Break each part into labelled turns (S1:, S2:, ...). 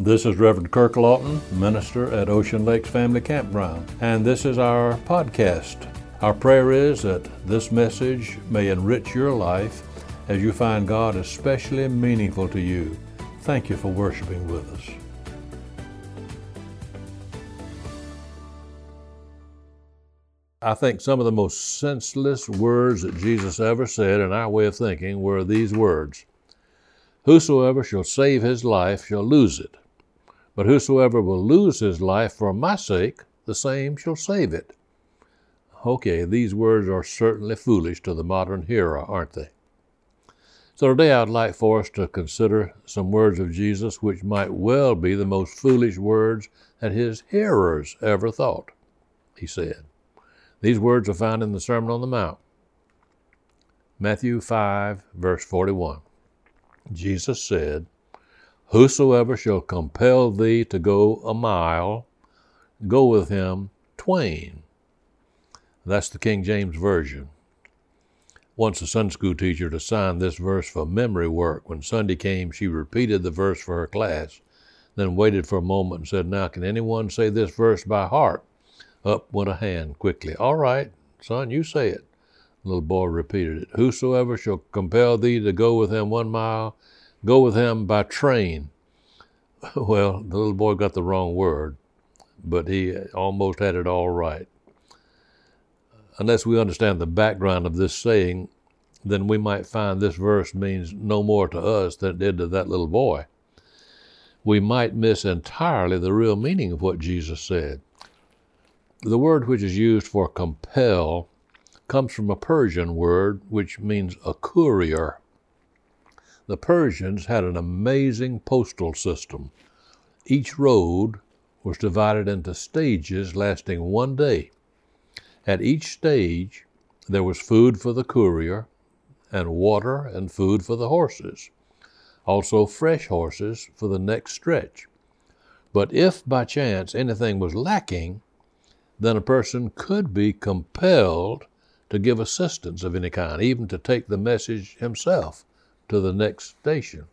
S1: This is Reverend Kirk Lawton, minister at Ocean Lakes Family Campground, and this is our podcast. Our prayer is that this message may enrich your life as you find God especially meaningful to you. Thank you for worshiping with us. I think some of the most senseless words that Jesus ever said in our way of thinking were these words Whosoever shall save his life shall lose it but whosoever will lose his life for my sake, the same shall save it. Okay, these words are certainly foolish to the modern hearer, aren't they? So today I'd like for us to consider some words of Jesus which might well be the most foolish words that his hearers ever thought, he said. These words are found in the Sermon on the Mount. Matthew 5, verse 41. Jesus said, Whosoever shall compel thee to go a mile, go with him twain. That's the King James Version. Once a Sunday school teacher assigned this verse for memory work. When Sunday came, she repeated the verse for her class, then waited for a moment and said, Now, can anyone say this verse by heart? Up went a hand quickly. All right, son, you say it. The little boy repeated it. Whosoever shall compel thee to go with him one mile, go with him by train. Well, the little boy got the wrong word, but he almost had it all right. Unless we understand the background of this saying, then we might find this verse means no more to us than it did to that little boy. We might miss entirely the real meaning of what Jesus said. The word which is used for compel comes from a Persian word which means a courier. The Persians had an amazing postal system. Each road was divided into stages lasting one day. At each stage, there was food for the courier, and water and food for the horses, also fresh horses for the next stretch. But if by chance anything was lacking, then a person could be compelled to give assistance of any kind, even to take the message himself to the next station.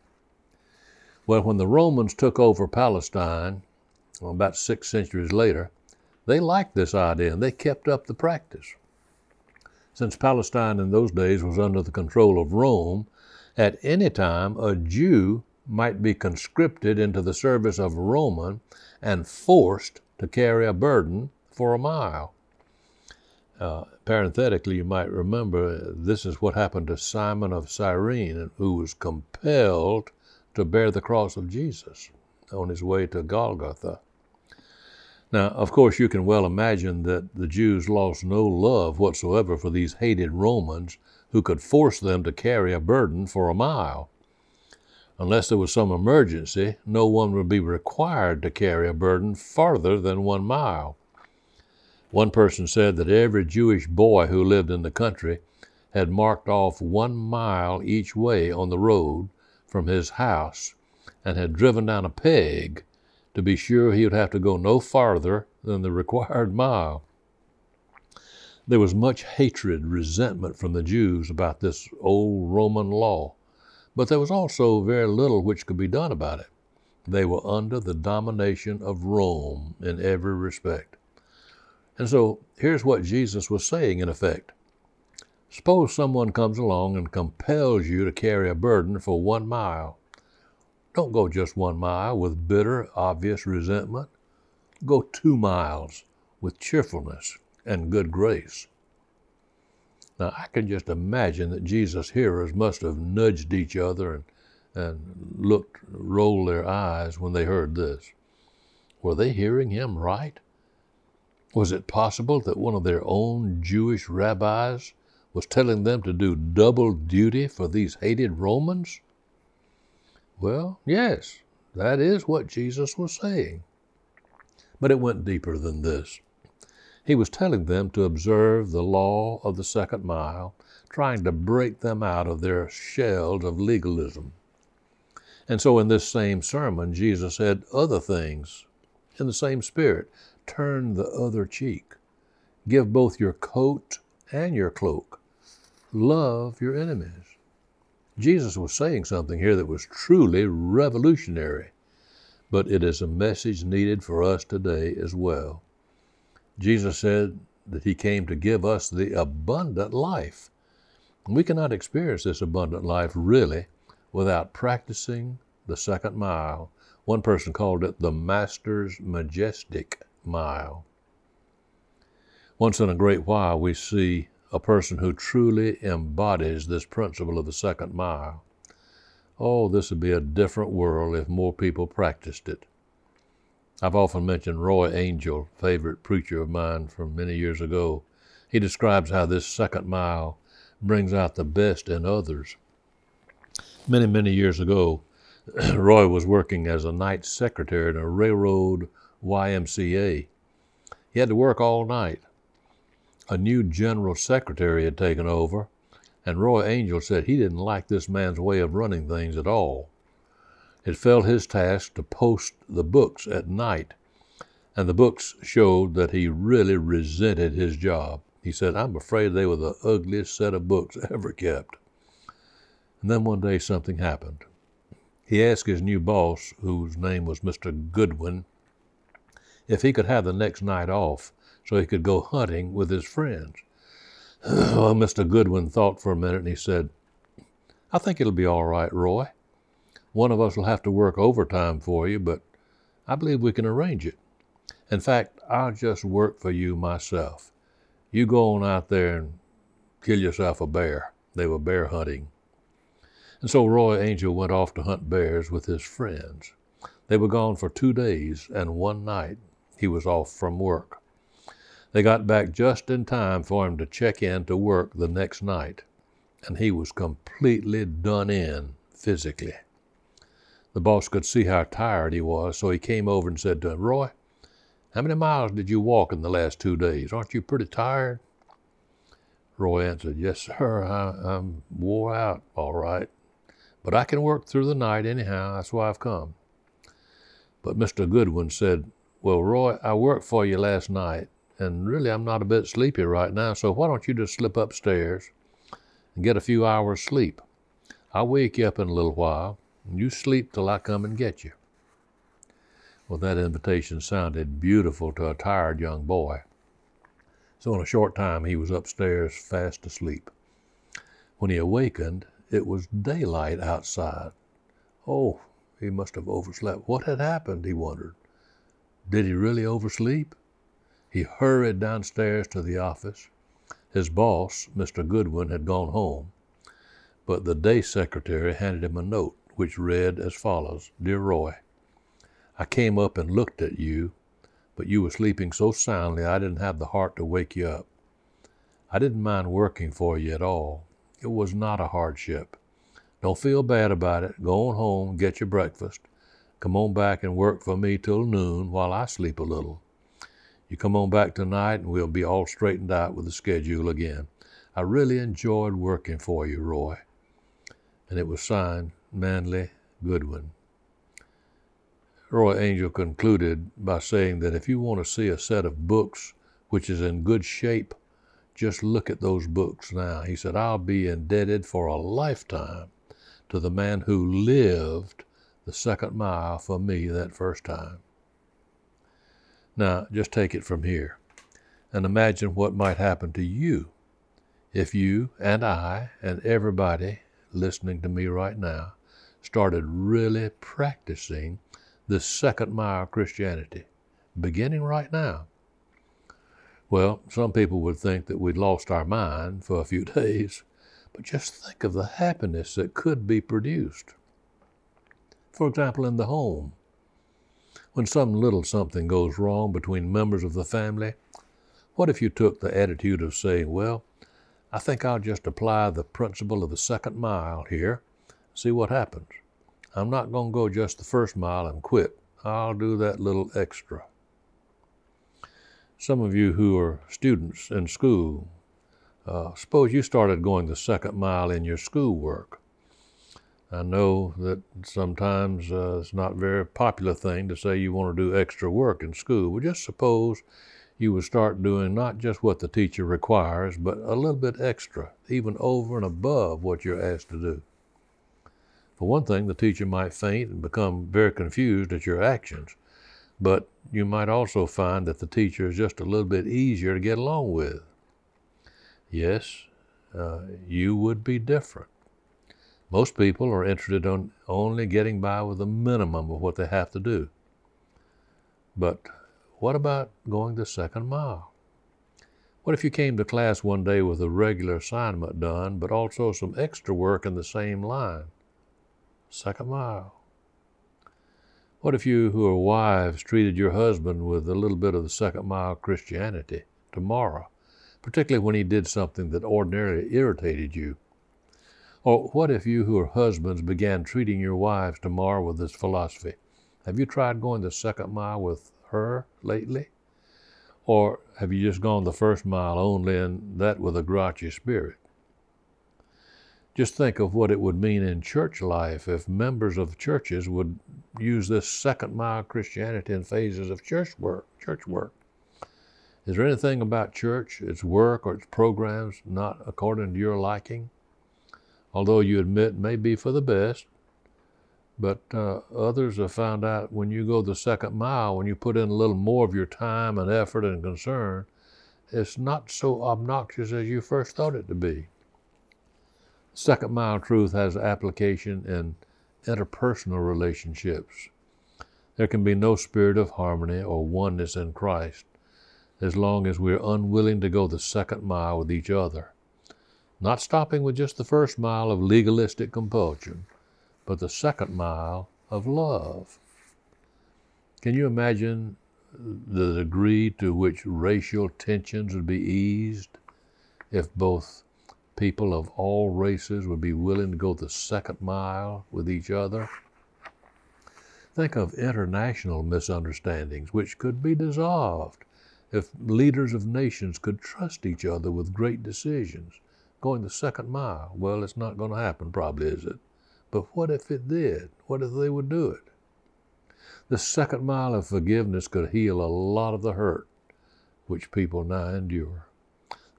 S1: Well, when the Romans took over Palestine, well, about six centuries later, they liked this idea and they kept up the practice. Since Palestine in those days was under the control of Rome, at any time a Jew might be conscripted into the service of a Roman and forced to carry a burden for a mile. Uh, parenthetically, you might remember this is what happened to Simon of Cyrene, who was compelled to bear the cross of Jesus on his way to Golgotha. Now, of course, you can well imagine that the Jews lost no love whatsoever for these hated Romans who could force them to carry a burden for a mile. Unless there was some emergency, no one would be required to carry a burden farther than one mile. One person said that every Jewish boy who lived in the country had marked off one mile each way on the road from his house and had driven down a peg to be sure he would have to go no farther than the required mile. There was much hatred, resentment from the Jews about this old Roman law, but there was also very little which could be done about it. They were under the domination of Rome in every respect. And so here's what Jesus was saying in effect. Suppose someone comes along and compels you to carry a burden for one mile. Don't go just one mile with bitter, obvious resentment. Go two miles with cheerfulness and good grace. Now, I can just imagine that Jesus' hearers must have nudged each other and, and looked, rolled their eyes when they heard this. Were they hearing him right? Was it possible that one of their own Jewish rabbis was telling them to do double duty for these hated Romans? Well, yes, that is what Jesus was saying. But it went deeper than this. He was telling them to observe the law of the second mile, trying to break them out of their shells of legalism. And so in this same sermon, Jesus said other things in the same spirit turn the other cheek. Give both your coat and your cloak. Love your enemies. Jesus was saying something here that was truly revolutionary. but it is a message needed for us today as well. Jesus said that He came to give us the abundant life. We cannot experience this abundant life really without practicing the second mile. One person called it the Master's Majestic Mile. Once in a great while, we see a person who truly embodies this principle of the second mile. Oh, this would be a different world if more people practiced it. I've often mentioned Roy Angell, favorite preacher of mine from many years ago. He describes how this second mile brings out the best in others. Many, many years ago, Roy was working as a night secretary in a railroad YMCA. He had to work all night. A new general secretary had taken over, and Roy Angell said he didn't like this man's way of running things at all. It fell his task to post the books at night, and the books showed that he really resented his job. He said, I'm afraid they were the ugliest set of books ever kept. And then one day something happened. He asked his new boss, whose name was Mr. Goodwin, if he could have the next night off so he could go hunting with his friends. well, Mr. Goodwin thought for a minute and he said, I think it'll be all right, Roy. One of us will have to work overtime for you, but I believe we can arrange it. In fact, I'll just work for you myself. You go on out there and kill yourself a bear. They were bear hunting. And so Roy Angell went off to hunt bears with his friends. They were gone for two days, and one night he was off from work. They got back just in time for him to check in to work the next night, and he was completely done in physically. The boss could see how tired he was, so he came over and said to him, Roy, how many miles did you walk in the last two days? Aren't you pretty tired? Roy answered, Yes, sir, I, am wore out, all right. But I can work through the night anyhow. That's why I've come. But Mr. Goodwin said, Well, Roy, I worked for you last night, and really I'm not a bit sleepy right now, so why don't you just slip upstairs and get a few hours sleep? I'll wake you up in a little while, and you sleep till I come and get you. Well, that invitation sounded beautiful to a tired young boy. So in a short time he was upstairs fast asleep. When he awakened, it was daylight outside. Oh, he must have overslept. What had happened, he wondered. Did he really oversleep? He hurried downstairs to the office. His boss, Mr. Goodwin, had gone home, but the day secretary handed him a note which read as follows Dear Roy, I came up and looked at you, but you were sleeping so soundly I didn't have the heart to wake you up. I didn't mind working for you at all. It was not a hardship. Don't feel bad about it. Go on home, get your breakfast. Come on back and work for me till noon while I sleep a little. You come on back tonight and we'll be all straightened out with the schedule again. I really enjoyed working for you, Roy. And it was signed Manley Goodwin. Roy Angell concluded by saying that if you want to see a set of books which is in good shape, just look at those books now. He said, I'll be indebted for a lifetime to the man who lived the second mile for me that first time. Now, just take it from here and imagine what might happen to you if you and I and everybody listening to me right now started really practicing this second mile Christianity, beginning right now. Well, some people would think that we'd lost our mind for a few days, but just think of the happiness that could be produced. For example, in the home, when some little something goes wrong between members of the family, what if you took the attitude of saying, Well, I think I'll just apply the principle of the second mile here, see what happens. I'm not going to go just the first mile and quit. I'll do that little extra. Some of you who are students in school, uh, suppose you started going the second mile in your schoolwork. I know that sometimes uh, it's not a very popular thing to say you want to do extra work in school. But just suppose you would start doing not just what the teacher requires, but a little bit extra, even over and above what you're asked to do. For one thing, the teacher might faint and become very confused at your actions, but you might also find that the teacher is just a little bit easier to get along with. Yes, uh, you would be different. Most people are interested in only getting by with the minimum of what they have to do. But what about going the second mile? What if you came to class one day with a regular assignment done, but also some extra work in the same line? Second mile. What if you who are wives treated your husband with a little bit of the second mile Christianity tomorrow, particularly when he did something that ordinarily irritated you? Or what if you who are husbands began treating your wives tomorrow with this philosophy? Have you tried going the second mile with her lately? Or have you just gone the first mile only and that with a grouchy spirit? Just think of what it would mean in church life if members of churches would use this second mile Christianity in phases of church work. Church work. Is there anything about church, its work, or its programs not according to your liking? Although you admit may be for the best, but uh, others have found out when you go the second mile, when you put in a little more of your time and effort and concern, it's not so obnoxious as you first thought it to be. Second mile truth has application in interpersonal relationships. There can be no spirit of harmony or oneness in Christ as long as we're unwilling to go the second mile with each other. Not stopping with just the first mile of legalistic compulsion, but the second mile of love. Can you imagine the degree to which racial tensions would be eased if both people of all races would be willing to go the second mile with each other. Think of international misunderstandings which could be dissolved if leaders of nations could trust each other with great decisions. Going the second mile, well, it's not going to happen, probably, is it? But what if it did? What if they would do it? The second mile of forgiveness could heal a lot of the hurt which people now endure.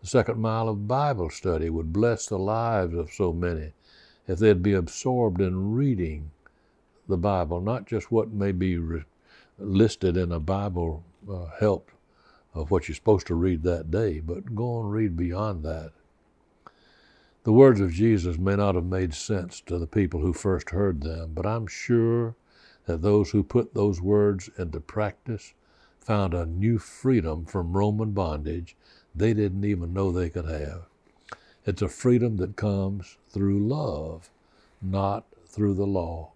S1: The second mile of Bible study would bless the lives of so many if they'd be absorbed in reading the Bible, not just what may be re- listed in a Bible uh, help of what you're supposed to read that day, but go and read beyond that. The words of Jesus may not have made sense to the people who first heard them, but I'm sure that those who put those words into practice found a new freedom from Roman bondage they didn't even know they could have. It's a freedom that comes through love, not through the law.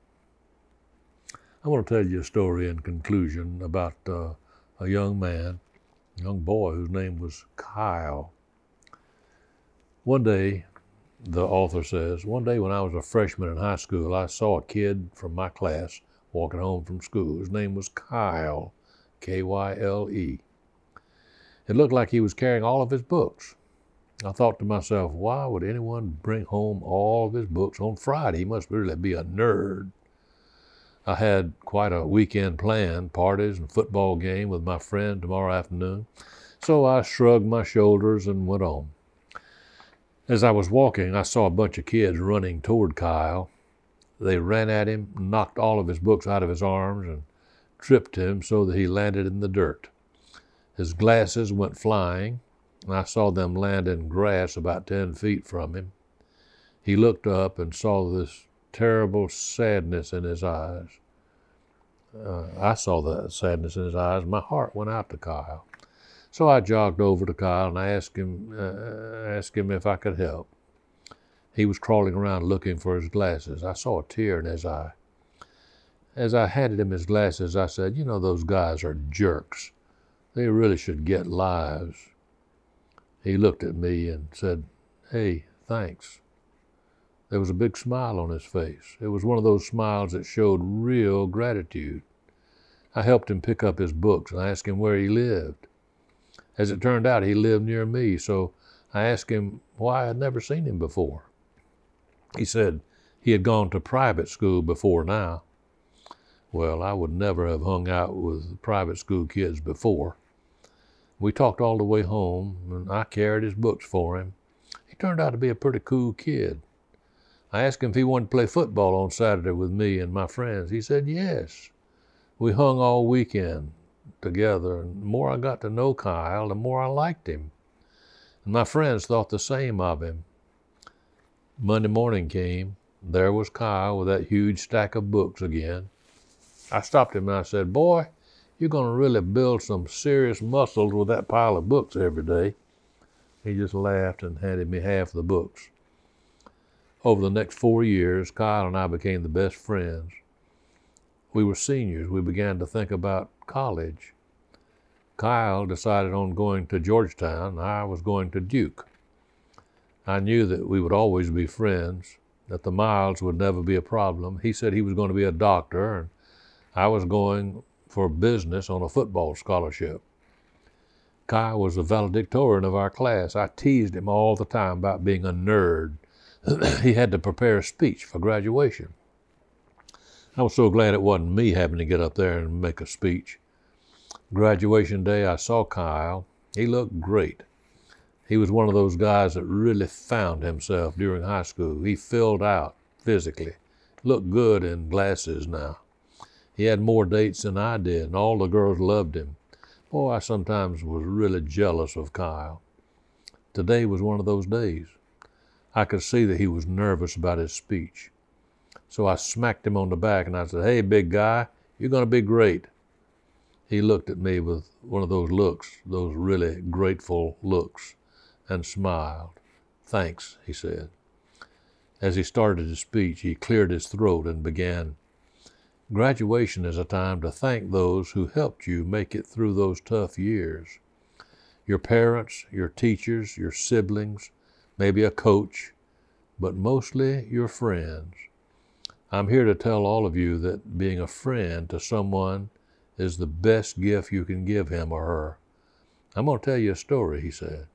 S1: I want to tell you a story in conclusion about uh, a young man, a young boy whose name was Kyle. One day, the author says, one day when I was a freshman in high school, I saw a kid from my class walking home from school. His name was Kyle, K Y L E. It looked like he was carrying all of his books. I thought to myself, why would anyone bring home all of his books on Friday? He must really be a nerd. I had quite a weekend planned, parties and football game with my friend tomorrow afternoon, so I shrugged my shoulders and went on. As I was walking, I saw a bunch of kids running toward Kyle. They ran at him, knocked all of his books out of his arms, and tripped him so that he landed in the dirt. His glasses went flying, and I saw them land in grass about ten feet from him. He looked up and saw this terrible sadness in his eyes. Uh, I saw that sadness in his eyes. My heart went out to Kyle. So I jogged over to Kyle and I asked him, uh, asked him if I could help. He was crawling around looking for his glasses. I saw a tear in his eye. As I handed him his glasses, I said, You know, those guys are jerks. They really should get lives. He looked at me and said, Hey, thanks. There was a big smile on his face. It was one of those smiles that showed real gratitude. I helped him pick up his books and asked him where he lived. As it turned out, he lived near me, so I asked him why I had never seen him before. He said he had gone to private school before now. Well, I would never have hung out with private school kids before. We talked all the way home, and I carried his books for him. He turned out to be a pretty cool kid. I asked him if he wanted to play football on Saturday with me and my friends. He said yes. We hung all weekend together, and the more I got to know Kyle, the more I liked him. And my friends thought the same of him. Monday morning came. There was Kyle with that huge stack of books again. I stopped him and I said, Boy, you're going to really build some serious muscles with that pile of books every day. He just laughed and handed me half the books. Over the next four years, Kyle and I became the best friends. We were seniors. We began to think about college. Kyle decided on going to Georgetown. I was going to Duke. I knew that we would always be friends, that the miles would never be a problem. He said he was going to be a doctor, and I was going for business on a football scholarship. Kyle was the valedictorian of our class. I teased him all the time about being a nerd. he had to prepare a speech for graduation. I was so glad it wasn't me having to get up there and make a speech. Graduation day, I saw Kyle. He looked great. He was one of those guys that really found himself during high school. He filled out physically, looked good in glasses now. He had more dates than I did, and all the girls loved him. Boy, I sometimes was really jealous of Kyle. Today was one of those days. I could see that he was nervous about his speech. So I smacked him on the back and I said, Hey, big guy, you're going to be great. He looked at me with one of those looks, those really grateful looks, and smiled. Thanks, he said. As he started his speech, he cleared his throat and began Graduation is a time to thank those who helped you make it through those tough years. Your parents, your teachers, your siblings, maybe a coach, but mostly your friends. I'm here to tell all of you that being a friend to someone is the best gift you can give him or her. I'm going to tell you a story, he said.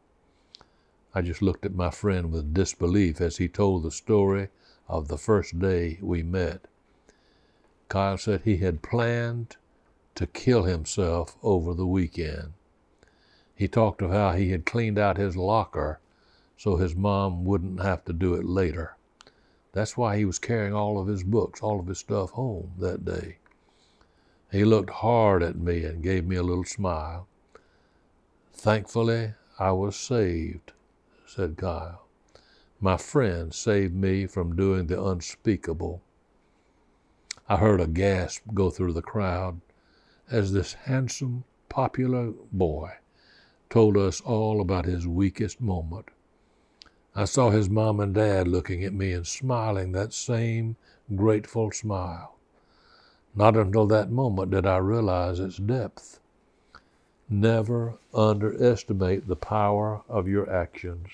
S1: I just looked at my friend with disbelief as he told the story of the first day we met. Kyle said he had planned to kill himself over the weekend. He talked of how he had cleaned out his locker so his mom wouldn't have to do it later. That's why he was carrying all of his books, all of his stuff home that day. He looked hard at me and gave me a little smile. Thankfully, I was saved, said Kyle. My friend saved me from doing the unspeakable. I heard a gasp go through the crowd as this handsome, popular boy told us all about his weakest moment. I saw his mom and dad looking at me and smiling that same grateful smile. Not until that moment did I realize its depth. Never underestimate the power of your actions.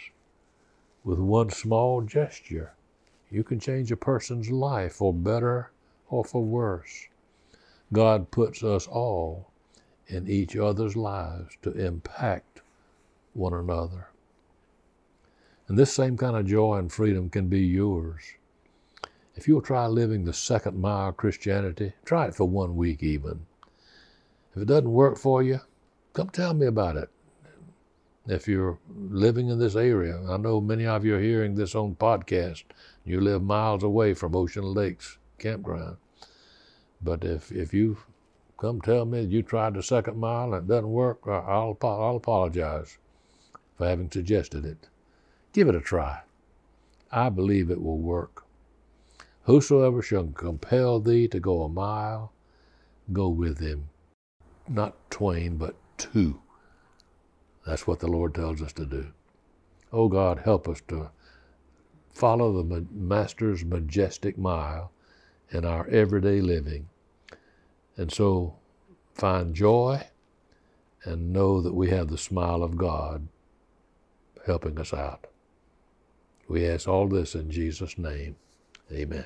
S1: With one small gesture, you can change a person's life for better or for worse. God puts us all in each other's lives to impact one another. And this same kind of joy and freedom can be yours. If you'll try living the second mile Christianity, try it for one week even. If it doesn't work for you, come tell me about it. If you're living in this area, I know many of you are hearing this on podcast. You live miles away from Ocean Lakes campground. But if, if you come tell me you tried the second mile and it doesn't work, I'll, I'll apologize for having suggested it. Give it a try. I believe it will work. Whosoever shall compel thee to go a mile, go with him. Not twain, but two. That's what the Lord tells us to do. Oh God, help us to follow the Master's majestic mile in our everyday living. And so find joy and know that we have the smile of God helping us out. We ask all this in Jesus' name. Amen.